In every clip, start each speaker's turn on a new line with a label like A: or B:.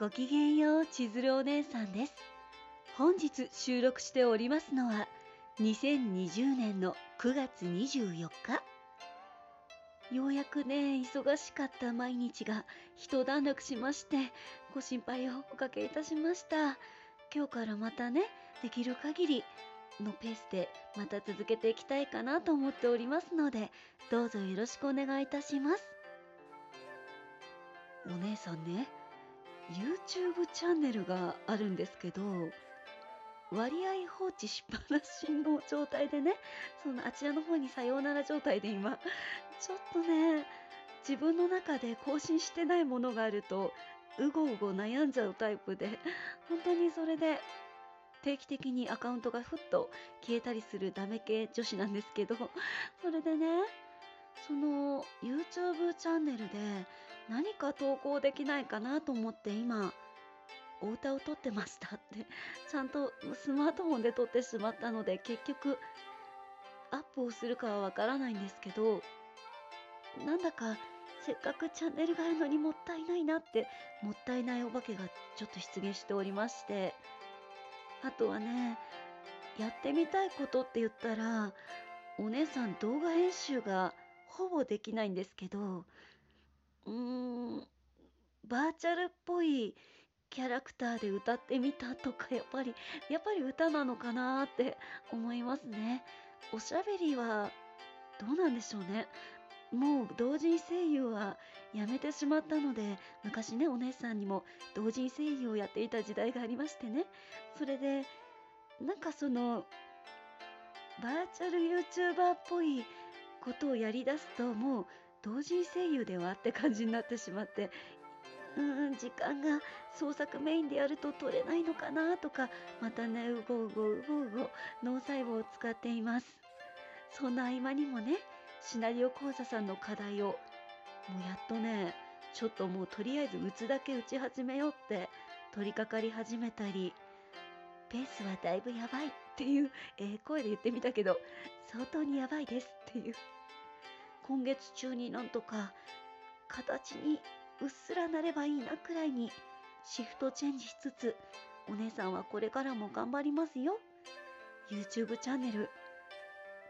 A: ごきげんよう千鶴お姉さんです。本日収録しておりますのは2020年の9月24日ようやくね忙しかった毎日が一段落しましてご心配をおかけいたしました。今日からまたねできる限りのペースでまた続けていきたいかなと思っておりますのでどうぞよろしくお願いいたします。お姉さんね YouTube チャンネルがあるんですけど割合放置しっぱなしの状態でねそのあちらの方にさようなら状態で今ちょっとね自分の中で更新してないものがあるとうごうご悩んじゃうタイプで本当にそれで定期的にアカウントがふっと消えたりするダメ系女子なんですけどそれでねその YouTube チャンネルで何か投稿できないかなと思って今お歌を撮ってましたって。ちゃんとスマートフォンで撮ってしまったので結局アップをするかはわからないんですけどなんだかせっかくチャンネルがあるのにもったいないなってもったいないお化けがちょっと出現しておりまして。あとはねやってみたいことって言ったらお姉さん動画編集がほぼできないんですけどうーんバーチャルっぽいキャラクターで歌ってみたとかやっぱり やっぱり歌なのかなって思いますね。おしゃべりはどうなんでしょうね。もう同人声優はやめてしまったので昔ねお姉さんにも同人声優をやっていた時代がありましてね。それでなんかそのバーチャル YouTuber っぽいことをやりだすともう同人声優ではって感じになってしまってうーん時間が創作メインでやると取れないのかなとかまたねうごうごうごうご脳細胞を使っています。そんな合間にもねシナリオ講座さんの課題をもうやっとねちょっともうとりあえず打つだけ打ち始めようって取り掛かり始めたりペースはだいぶやばいっていう、えー声で言ってみたけど相当にやばいですっていう。今月中になんとか形にうっすらなればいいなくらいにシフトチェンジしつつお姉さんはこれからも頑張りますよ。YouTube チャンネル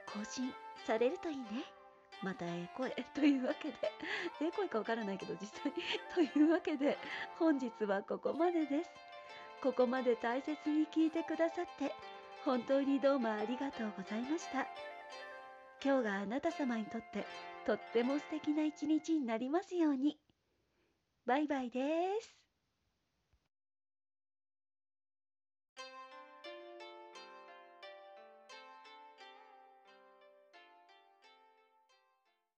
A: 更新されるといいね。またええ声というわけで ええ声かわからないけど実際 というわけで本日はここまでです。ここまで大切に聞いてくださって本当にどうもありがとうございました。今日があなた様にとってとっても素敵な一日になりますように。バイバイです。